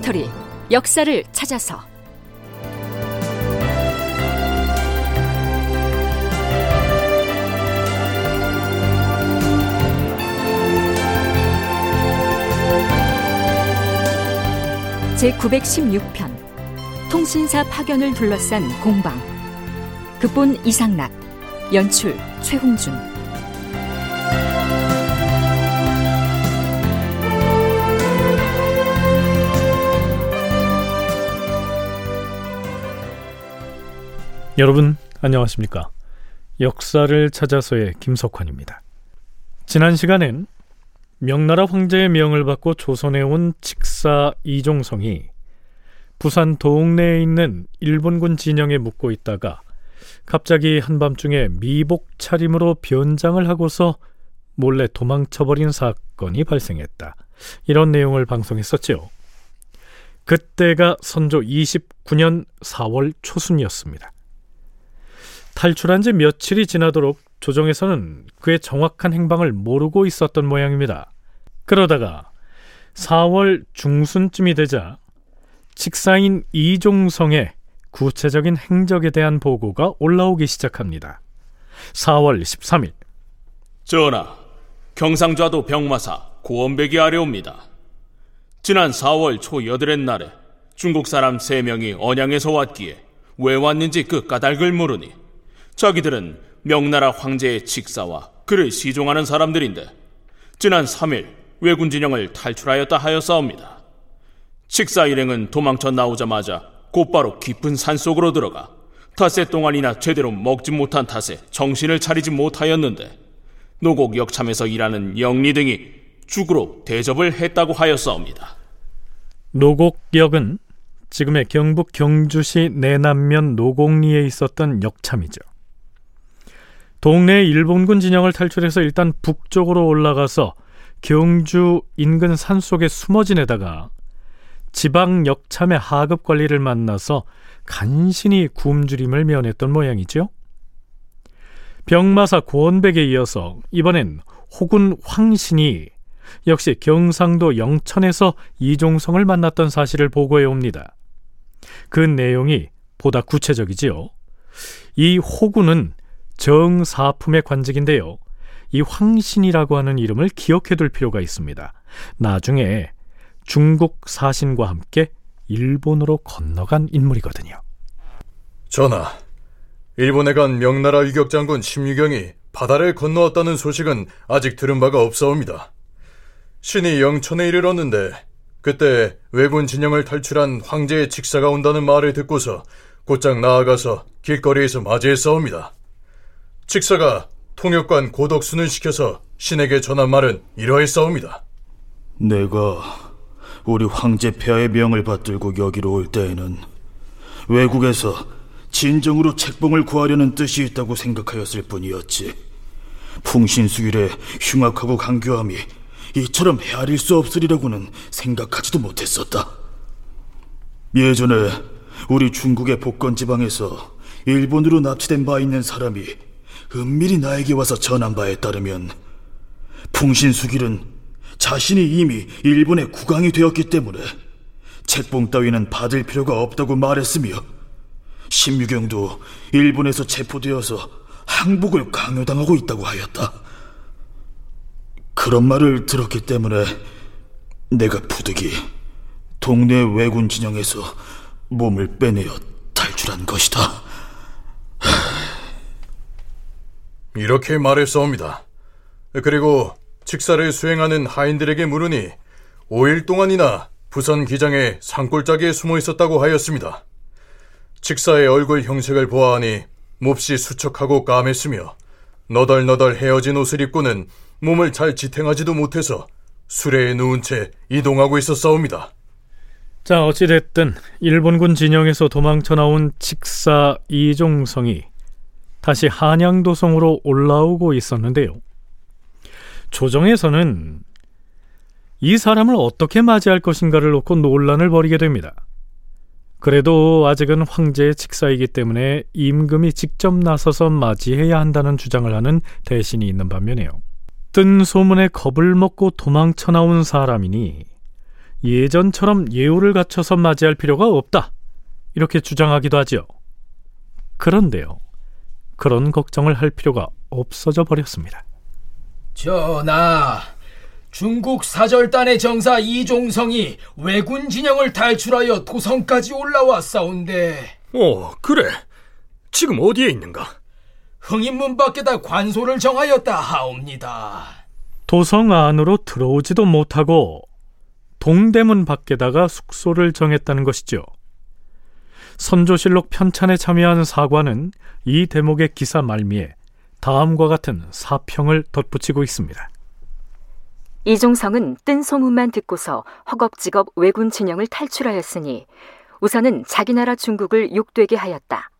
다큐멘터리 역사를 찾아서. 제 916편 통신사 파견을 둘러싼 공방. 극본 이상락 연출 최홍준 여러분 안녕하십니까 역사를 찾아서의 김석환입니다 지난 시간엔 명나라 황제의 명을 받고 조선에 온 직사 이종성이 부산 동네에 있는 일본군 진영에 묵고 있다가 갑자기 한밤중에 미복 차림으로 변장을 하고서 몰래 도망쳐버린 사건이 발생했다. 이런 내용을 방송했었지요. 그때가 선조 29년 4월 초순이었습니다. 탈출한 지 며칠이 지나도록 조정에서는 그의 정확한 행방을 모르고 있었던 모양입니다. 그러다가 4월 중순쯤이 되자 직사인 이종성의 구체적인 행적에 대한 보고가 올라오기 시작합니다. 4월 13일 전하, 경상좌도 병마사 고원백이 아래옵니다. 지난 4월 초 여덟의 날에 중국 사람 3명이 언양에서 왔기에 왜 왔는지 그 까닭을 물으니 자기들은 명나라 황제의 직사와 그를 시종하는 사람들인데 지난 3일 왜군 진영을 탈출하였다 하였사옵니다. 직사 일행은 도망쳐 나오자마자 곧바로 깊은 산속으로 들어가 닷새 동안이나 제대로 먹지 못한 탓에 정신을 차리지 못하였는데 노곡 역참에서 일하는 영리 등이 죽으로 대접을 했다고 하였사옵니다. 노곡역은 지금의 경북 경주시 내남면 노곡리에 있었던 역참이죠. 동네 일본군 진영을 탈출해서 일단 북쪽으로 올라가서 경주 인근 산 속에 숨어 지내다가 지방 역참의 하급 관리를 만나서 간신히 굶주림을 면했던 모양이죠. 병마사 고원백에 이어서 이번엔 호군 황신이 역시 경상도 영천에서 이종성을 만났던 사실을 보고해 옵니다. 그 내용이 보다 구체적이지요. 이 호군은 정사품의 관직인데요. 이 황신이라고 하는 이름을 기억해 둘 필요가 있습니다. 나중에 중국 사신과 함께 일본으로 건너간 인물이거든요. 전하, 일본에 간 명나라 유격장군 심유경이 바다를 건너왔다는 소식은 아직 들은 바가 없사옵니다. 신이 영천에 이르렀는데 그때 왜군 진영을 탈출한 황제의 직사가 온다는 말을 듣고서 곧장 나아가서 길거리에서 맞이했사옵니다. 직사가 통역관 고덕순을 시켜서 신에게 전한 말은 이러했사옵니다. 내가 우리 황제 폐하의 명을 받들고 여기로 올 때에는 외국에서 진정으로 책봉을 구하려는 뜻이 있다고 생각하였을 뿐이었지. 풍신수길의 흉악하고 강교함이 이처럼 헤아릴 수 없으리라고는 생각하지도 못했었다. 예전에 우리 중국의 복건 지방에서 일본으로 납치된 바 있는 사람이 은밀히 나에게 와서 전한 바에 따르면 풍신수길은 자신이 이미 일본의 국왕이 되었기 때문에 책봉 따위는 받을 필요가 없다고 말했으며 심유경도 일본에서 체포되어서 항복을 강요당하고 있다고 하였다. 그런 말을 들었기 때문에 내가 부득이 동네 왜군 진영에서 몸을 빼내어 탈출한 것이다. 이렇게 말했사옵니다. 그리고 직사를 수행하는 하인들에게 물으니 5일 동안이나 부산 기장에 산골짜기에 숨어 있었다고 하였습니다. 직사의 얼굴 형색을 보아하니 몹시 수척하고 까맸으며 너덜너덜 헤어진 옷을 입고는 몸을 잘 지탱하지도 못해서 수레에 누운 채 이동하고 있었사옵니다. 자, 어찌됐든 일본군 진영에서 도망쳐 나온 직사 이종성이 다시 한양도성으로 올라오고 있었는데요. 조정에서는 이 사람을 어떻게 맞이할 것인가를 놓고 논란을 벌이게 됩니다. 그래도 아직은 황제의 직사이기 때문에 임금이 직접 나서서 맞이해야 한다는 주장을 하는 대신이 있는 반면에요. 뜬 소문에 겁을 먹고 도망쳐 나온 사람이니 예전처럼 예우를 갖춰서 맞이할 필요가 없다. 이렇게 주장하기도 하지요. 그런데요. 그런 걱정을 할 필요가 없어져 버렸습니다. 전하, 중국 사절단의 정사 이종성이 왜군 진영을 탈출하여 도성까지 올라왔사온데 어, 그래. 지금 어디에 있는가? 흥인문 밖에다 관소를 정하였다 하옵니다. 도성 안으로 들어오지도 못하고 동대문 밖에다가 숙소를 정했다는 것이죠. 선조실록 편찬에 참여한 사관은 이 대목의 기사 말미에 다음과 같은 사평을 덧붙이고 있습니다. 이종성은 뜬 소문만 듣고서 허겁지겁 왜군 진영을 탈출하였으니 우선은 자기 나라 중국을 욕되게 하였다.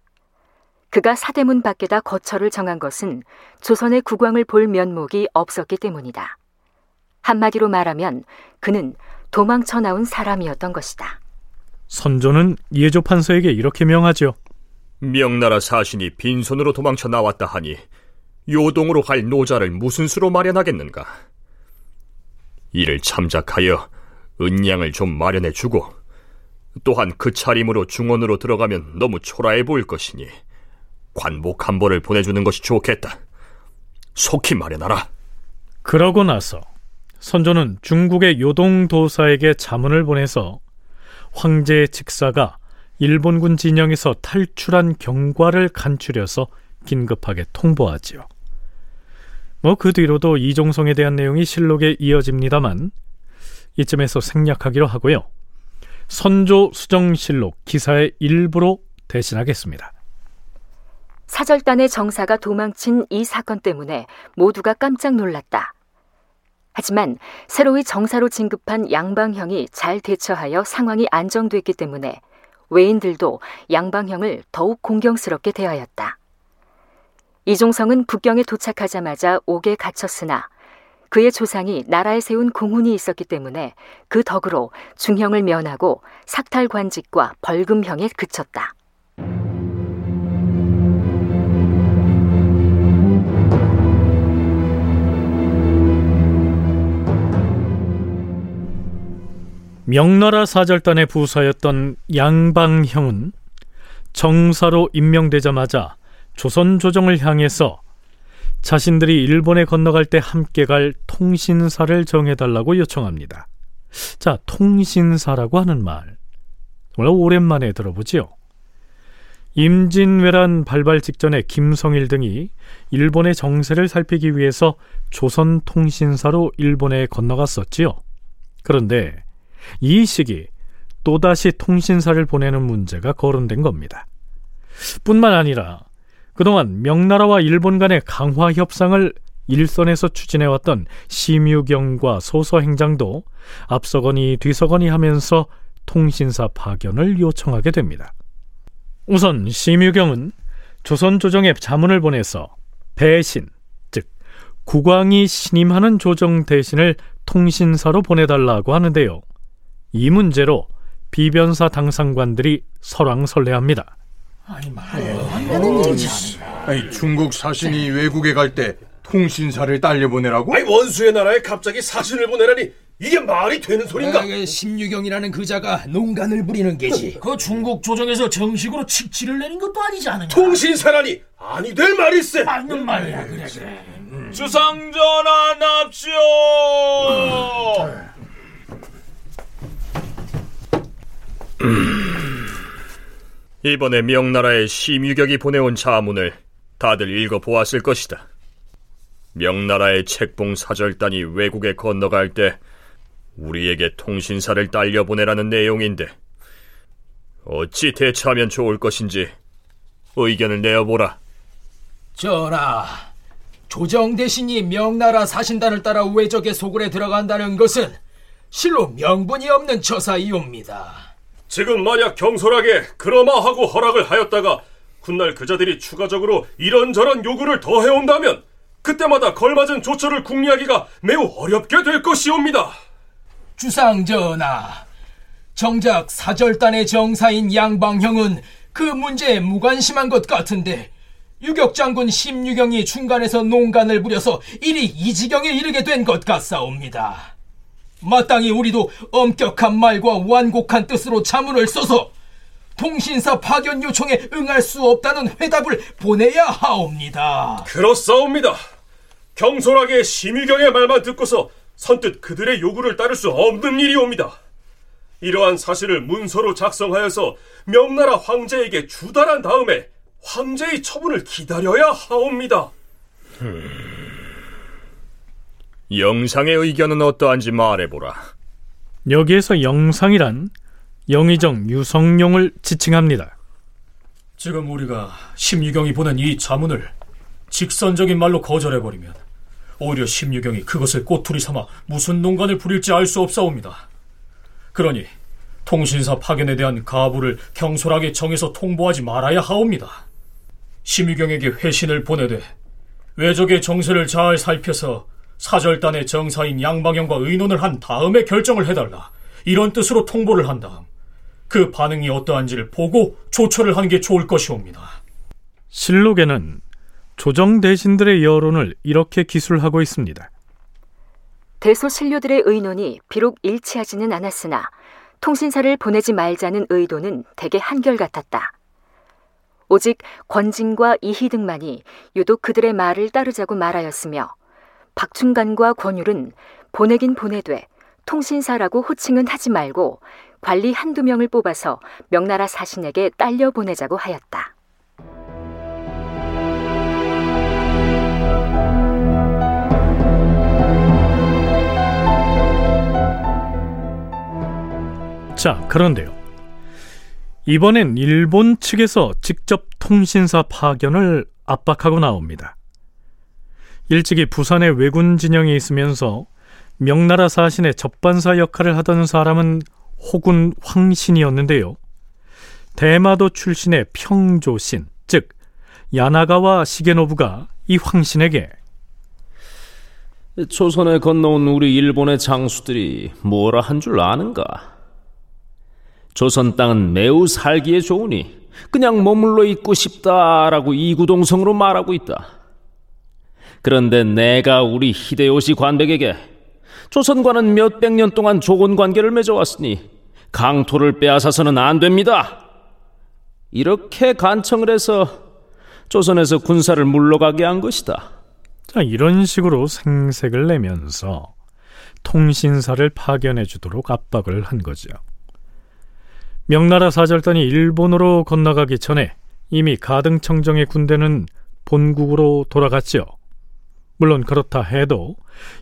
그가 사대문 밖에다 거처를 정한 것은 조선의 국왕을 볼 면목이 없었기 때문이다. 한마디로 말하면 그는 도망쳐 나온 사람이었던 것이다. 선조는 예조 판서에게 이렇게 명하죠. 명나라 사신이 빈손으로 도망쳐 나왔다 하니 요동으로 갈 노자를 무슨 수로 마련하겠는가? 이를 참작하여 은양을 좀 마련해 주고 또한 그 차림으로 중원으로 들어가면 너무 초라해 보일 것이니 관복 한 벌을 보내주는 것이 좋겠다. 속히 마련하라. 그러고 나서 선조는 중국의 요동도사에게 자문을 보내서 황제의 직사가 일본군 진영에서 탈출한 경과를 간추려서 긴급하게 통보하지요. 뭐 그 뒤로도 이종성에 대한 내용이 실록에 이어집니다만 이쯤에서 생략하기로 하고요. 선조 수정실록 기사의 일부로 대신하겠습니다. 사절단의 정사가 도망친 이 사건 때문에 모두가 깜짝 놀랐다. 하지만 새로이 정사로 진급한 양방형이 잘 대처하여 상황이 안정됐기 때문에 외인들도 양방형을 더욱 공경스럽게 대하였다. 이종성은 북경에 도착하자마자 옥에 갇혔으나 그의 조상이 나라에 세운 공훈이 있었기 때문에 그 덕으로 중형을 면하고 삭탈 관직과 벌금형에 그쳤다. 명나라 사절단의 부사였던 양방형은 정사로 임명되자마자 조선 조정을 향해서 자신들이 일본에 건너갈 때 함께 갈 통신사를 정해달라고 요청합니다. 자, 통신사라고 하는 말. 정말 오랜만에 들어보지요. 임진왜란 발발 직전에 김성일 등이 일본의 정세를 살피기 위해서 조선 통신사로 일본에 건너갔었지요. 그런데 이 시기 또다시 통신사를 보내는 문제가 거론된 겁니다. 뿐만 아니라 그동안 명나라와 일본 간의 강화 협상을 일선에서 추진해왔던 심유경과 소서행장도 앞서거니 뒤서거니 하면서 통신사 파견을 요청하게 됩니다. 우선 심유경은 조선 조정에 자문을 보내서 배신, 즉 국왕이 신임하는 조정 대신을 통신사로 보내달라고 하는데요. 이 문제로 비변사 당상관들이 설왕설래합니다. 아니 아니 중국 사신이 외국에 갈 때 통신사를 딸려 보내라고? 아니 원수의 나라에 갑자기 사신을 보내라니 이게 말이 되는 소린가? 아, 심유경이라는 그자가 농간을 부리는 게지. 그 중국 조정에서 정식으로 칙치를 내린 것도 아니지 않느냐? 통신사라니 아니 될 말일세. 맞는 말이야, 그래 그래. 음. 주상전하 납시오. 이번에 명나라의 심유격이 보내온 자문을 다들 읽어보았을 것이다. 명나라의 책봉 사절단이 외국에 건너갈 때 우리에게 통신사를 딸려 보내라는 내용인데 어찌 대처하면 좋을 것인지 의견을 내어보라. 전하, 조정 대신이 명나라 사신단을 따라 외적의 소굴에 들어간다는 것은 실로 명분이 없는 처사이옵니다. 지금 만약 경솔하게 그러마 하고 허락을 하였다가 훗날 그자들이 추가적으로 이런저런 요구를 더 해온다면 그때마다 걸맞은 조처를 궁리하기가 매우 어렵게 될 것이옵니다. 주상전하, 정작 사절단의 정사인 양방형은 그 문제에 무관심한 것 같은데 유격장군 심유경이 중간에서 농간을 부려서 일이 이 지경에 이르게 된 것 같사옵니다. 마땅히 우리도 엄격한 말과 완곡한 뜻으로 자문을 써서 통신사 파견 요청에 응할 수 없다는 회답을 보내야 하옵니다. 그렇사옵니다. 경솔하게 심의경의 말만 듣고서 선뜻 그들의 요구를 따를 수 없는 일이옵니다. 이러한 사실을 문서로 작성하여서 명나라 황제에게 주달한 다음에 황제의 처분을 기다려야 하옵니다. 음... 영상의 의견은 어떠한지 말해보라. 여기에서 영상이란 영의정 유성룡을 지칭합니다. 지금 우리가 심유경이 보낸 이 자문을 직선적인 말로 거절해버리면 오히려 심유경이 그것을 꼬투리 삼아 무슨 농간을 부릴지 알 수 없사옵니다. 그러니 통신사 파견에 대한 가부를 경솔하게 정해서 통보하지 말아야 하옵니다. 심유경에게 회신을 보내되 외적의 정세를 잘 살펴서 사절단의 정사인 양방형과 의논을 한 다음에 결정을 해달라. 이런 뜻으로 통보를 한 다음 그 반응이 어떠한지를 보고 조처를 하는 게 좋을 것이옵니다. 실록에는 조정 대신들의 여론을 이렇게 기술하고 있습니다. 대소신료들의 의논이 비록 일치하지는 않았으나 통신사를 보내지 말자는 의도는 대개 한결같았다. 오직 권진과 이희 등만이 유독 그들의 말을 따르자고 말하였으며 박충간과 권율은 보내긴 보내되 통신사라고 호칭은 하지 말고 관리 한두 명을 뽑아서 명나라 사신에게 딸려 보내자고 하였다. 자, 그런데요. 이번엔 일본 측에서 직접 통신사 파견을 압박하고 나옵니다. 일찍이 부산의 왜군 진영에 있으면서 명나라 사신의 접반사 역할을 하던 사람은 호군 황신이었는데요. 대마도 출신의 평조신, 즉 야나가와 시게노부가 이 황신에게 조선에 건너온 우리 일본의 장수들이 뭐라 한 줄 아는가? 조선 땅은 매우 살기에 좋으니 그냥 머물러 있고 싶다라고 이구동성으로 말하고 있다. 그런데 내가 우리 히데요시 관백에게 조선과는 몇백 년 동안 조건 관계를 맺어왔으니 강토를 빼앗아서는 안 됩니다. 이렇게 간청을 해서 조선에서 군사를 물러가게 한 것이다. 자, 이런 식으로 생색을 내면서 통신사를 파견해 주도록 압박을 한 거죠. 명나라 사절단이 일본으로 건너가기 전에 이미 가등청정의 군대는 본국으로 돌아갔죠. 물론 그렇다 해도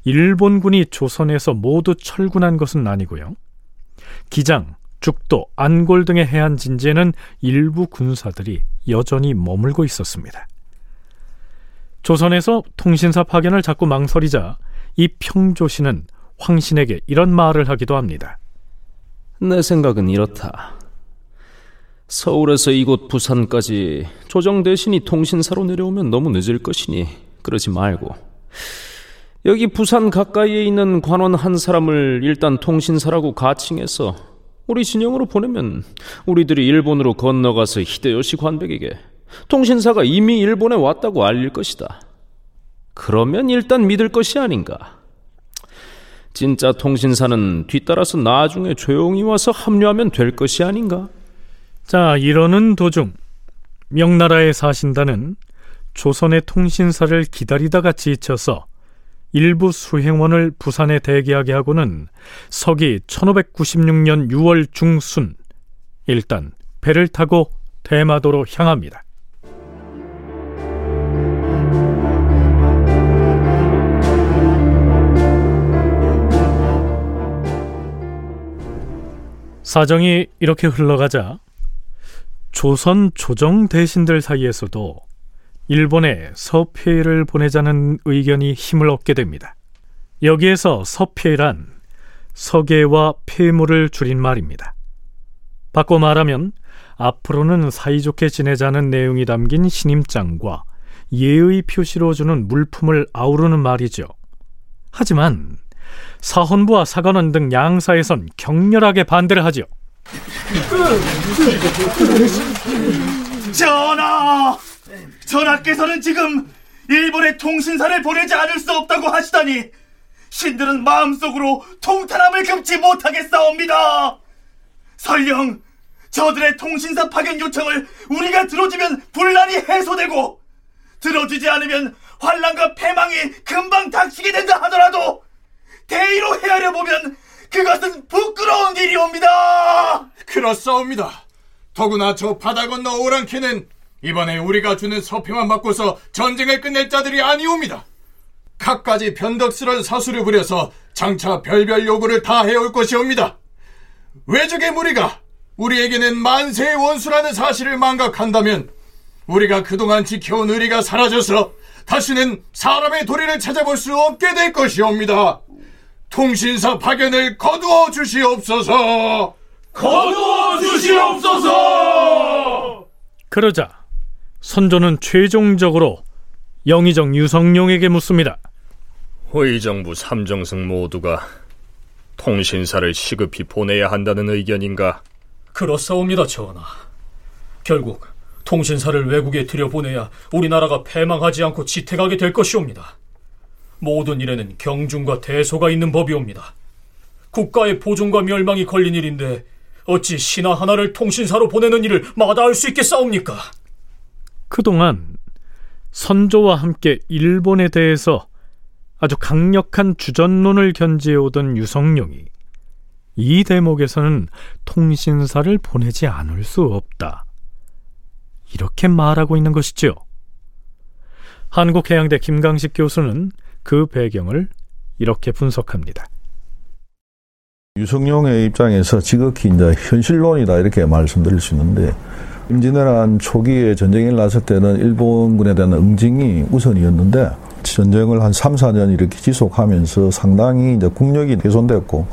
일본군이 조선에서 모두 철군한 것은 아니고요. 기장, 죽도, 안골 등의 해안 진지에는 일부 군사들이 여전히 머물고 있었습니다. 조선에서 통신사 파견을 자꾸 망설이자 이 평조씨는 황신에게 이런 말을 하기도 합니다. 내 생각은 이렇다. 서울에서 이곳 부산까지 조정 대신이 통신사로 내려오면 너무 늦을 것이니 그러지 말고 여기 부산 가까이에 있는 관원 한 사람을 일단 통신사라고 가칭해서 우리 진영으로 보내면 우리들이 일본으로 건너가서 히데요시 관백에게 통신사가 이미 일본에 왔다고 알릴 것이다. 그러면 일단 믿을 것이 아닌가. 진짜 통신사는 뒤따라서 나중에 조용히 와서 합류하면 될 것이 아닌가? 자, 이러는 도중 명나라에 사신다는 조선의 통신사를 기다리다가 지쳐서 일부 수행원을 부산에 대기하게 하고는 서기 1596년 6월 중순 일단 배를 타고 대마도로 향합니다. 사정이 이렇게 흘러가자 조선 조정 대신들 사이에서도 일본에 서폐를 보내자는 의견이 힘을 얻게 됩니다. 여기에서 서폐란 서계와 폐물을 줄인 말입니다. 바꿔 말하면 앞으로는 사이좋게 지내자는 내용이 담긴 신임장과 예의 표시로 주는 물품을 아우르는 말이죠. 하지만 사헌부와 사관원 등 양사에선 격렬하게 반대를 하죠. 전하! 전하께서는 지금 일본에 통신사를 보내지 않을 수 없다고 하시다니 신들은 마음속으로 통탄함을 금치 못하겠사옵니다. 설령 저들의 통신사 파견 요청을 우리가 들어주면 분란이 해소되고 들어주지 않으면 환란과 패망이 금방 닥치게 된다 하더라도 대의로 헤아려 보면 그것은 부끄러운 일이옵니다. 그렇사옵니다. 더구나 저 바다 건너 오랑캐는 이번에 우리가 주는 서평만 받고서 전쟁을 끝낼 자들이 아니옵니다. 갖가지 변덕스런 사수를 부려서 장차 별별 요구를 다 해올 것이옵니다. 외적의 무리가 우리에게는 만세의 원수라는 사실을 망각한다면 우리가 그동안 지켜온 의리가 사라져서 다시는 사람의 도리를 찾아볼 수 없게 될 것이옵니다. 통신사 파견을 거두어 주시옵소서. 거두어 주시옵소서. 그러자 선조는 최종적으로 영의정 유성룡에게 묻습니다. 의정부 삼정승 모두가 통신사를 시급히 보내야 한다는 의견인가? 그렇사옵니다, 전하. 결국 통신사를 외국에 들여보내야 우리나라가 패망하지 않고 지택하게 될 것이옵니다. 모든 일에는 경중과 대소가 있는 법이옵니다. 국가의 보존과 멸망이 걸린 일인데 어찌 신하 하나를 통신사로 보내는 일을 마다할 수 있겠사옵니까? 그동안 선조와 함께 일본에 대해서 아주 강력한 주전론을 견지해오던 유성룡이 이 대목에서는 통신사를 보내지 않을 수 없다. 이렇게 말하고 있는 것이죠. 한국해양대 김강식 교수는 그 배경을 이렇게 분석합니다. 유성룡의 입장에서 지극히 이제 현실론이다 이렇게 말씀드릴 수 있는데 임진왜란 초기에 전쟁이 일어났을 때는 일본군에 대한 응징이 우선이었는데 전쟁을 한 3, 4년 이렇게 지속하면서 상당히 이제 국력이 훼손됐고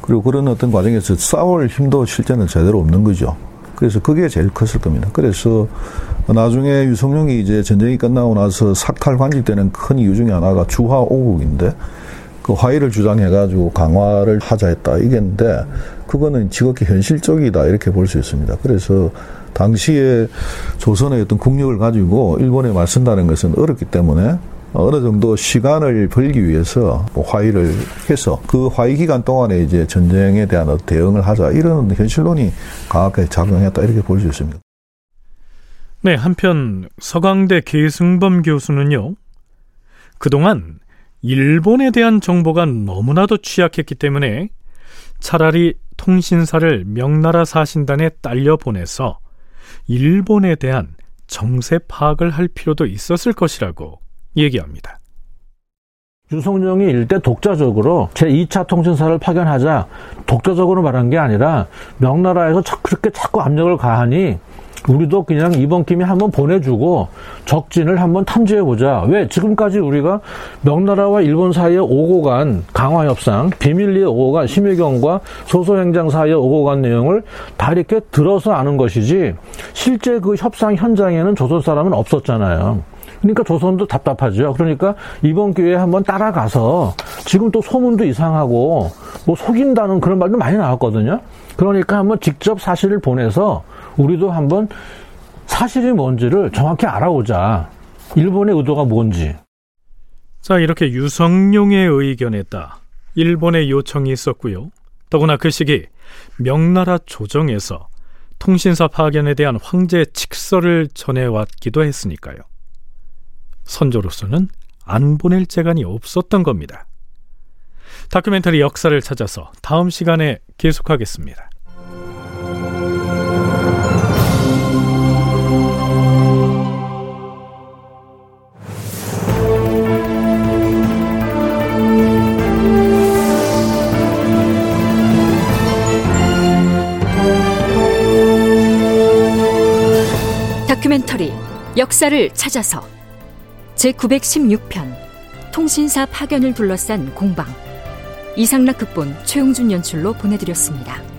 그리고 그런 어떤 과정에서 싸울 힘도 실제는 제대로 없는 거죠. 그래서 그게 제일 컸을 겁니다. 그래서 나중에 유성룡이 이제 전쟁이 끝나고 나서 삭탈 관직되는 큰 이유 중에 하나가 주화 오국인데 그 화의를 주장해가지고 강화를 하자 했다 이겠는데 그거는 지극히 현실적이다 이렇게 볼 수 있습니다. 그래서 당시에 조선의 어떤 국력을 가지고 일본에 맞선다는 것은 어렵기 때문에 어느 정도 시간을 벌기 위해서 뭐 화의를 해서 그 화의 기간 동안에 이제 전쟁에 대한 대응을 하자 이런 현실론이 강하게 작용했다 이렇게 볼 수 있습니다. 네, 한편 서강대 계승범 교수는요. 그동안 일본에 대한 정보가 너무나도 취약했기 때문에 차라리 통신사를 명나라 사신단에 딸려 보내서 일본에 대한 정세 파악을 할 필요도 있었을 것이라고 얘기합니다. 유성룡이 일대 독자적으로 제2차 통신사를 파견하자 독자적으로 말한 게 아니라 명나라에서 그렇게 자꾸 압력을 가하니 우리도 그냥 이번 김에 한번 보내주고 적진을 한번 탐지해보자. 왜? 지금까지 우리가 명나라와 일본 사이에 오고 간 강화협상, 비밀리에 오고 간 심의경과 소소행장 사이에 오고 간 내용을 다 이렇게 들어서 아는 것이지 실제 그 협상 현장에는 조선 사람은 없었잖아요. 그러니까 조선도 답답하죠. 그러니까 이번 기회에 한번 따라가서 지금 또 소문도 이상하고 뭐 속인다는 그런 말도 많이 나왔거든요. 그러니까 한번 직접 사실을 보내서 우리도 한번 사실이 뭔지를 정확히 알아오자. 일본의 의도가 뭔지. 자, 이렇게 유성룡의 의견에 따 일본의 요청이 있었고요. 더구나 그 시기 명나라 조정에서 통신사 파견에 대한 황제 칙서를 전해왔기도 했으니까요. 선조로서는 안 보낼 재간이 없었던 겁니다. 다큐멘터리 역사를 찾아서 다음 시간에 계속하겠습니다. 다큐멘터리 역사를 찾아서 제916편 통신사 파견을 둘러싼 공방 이상락 극본 최용준 연출로 보내드렸습니다.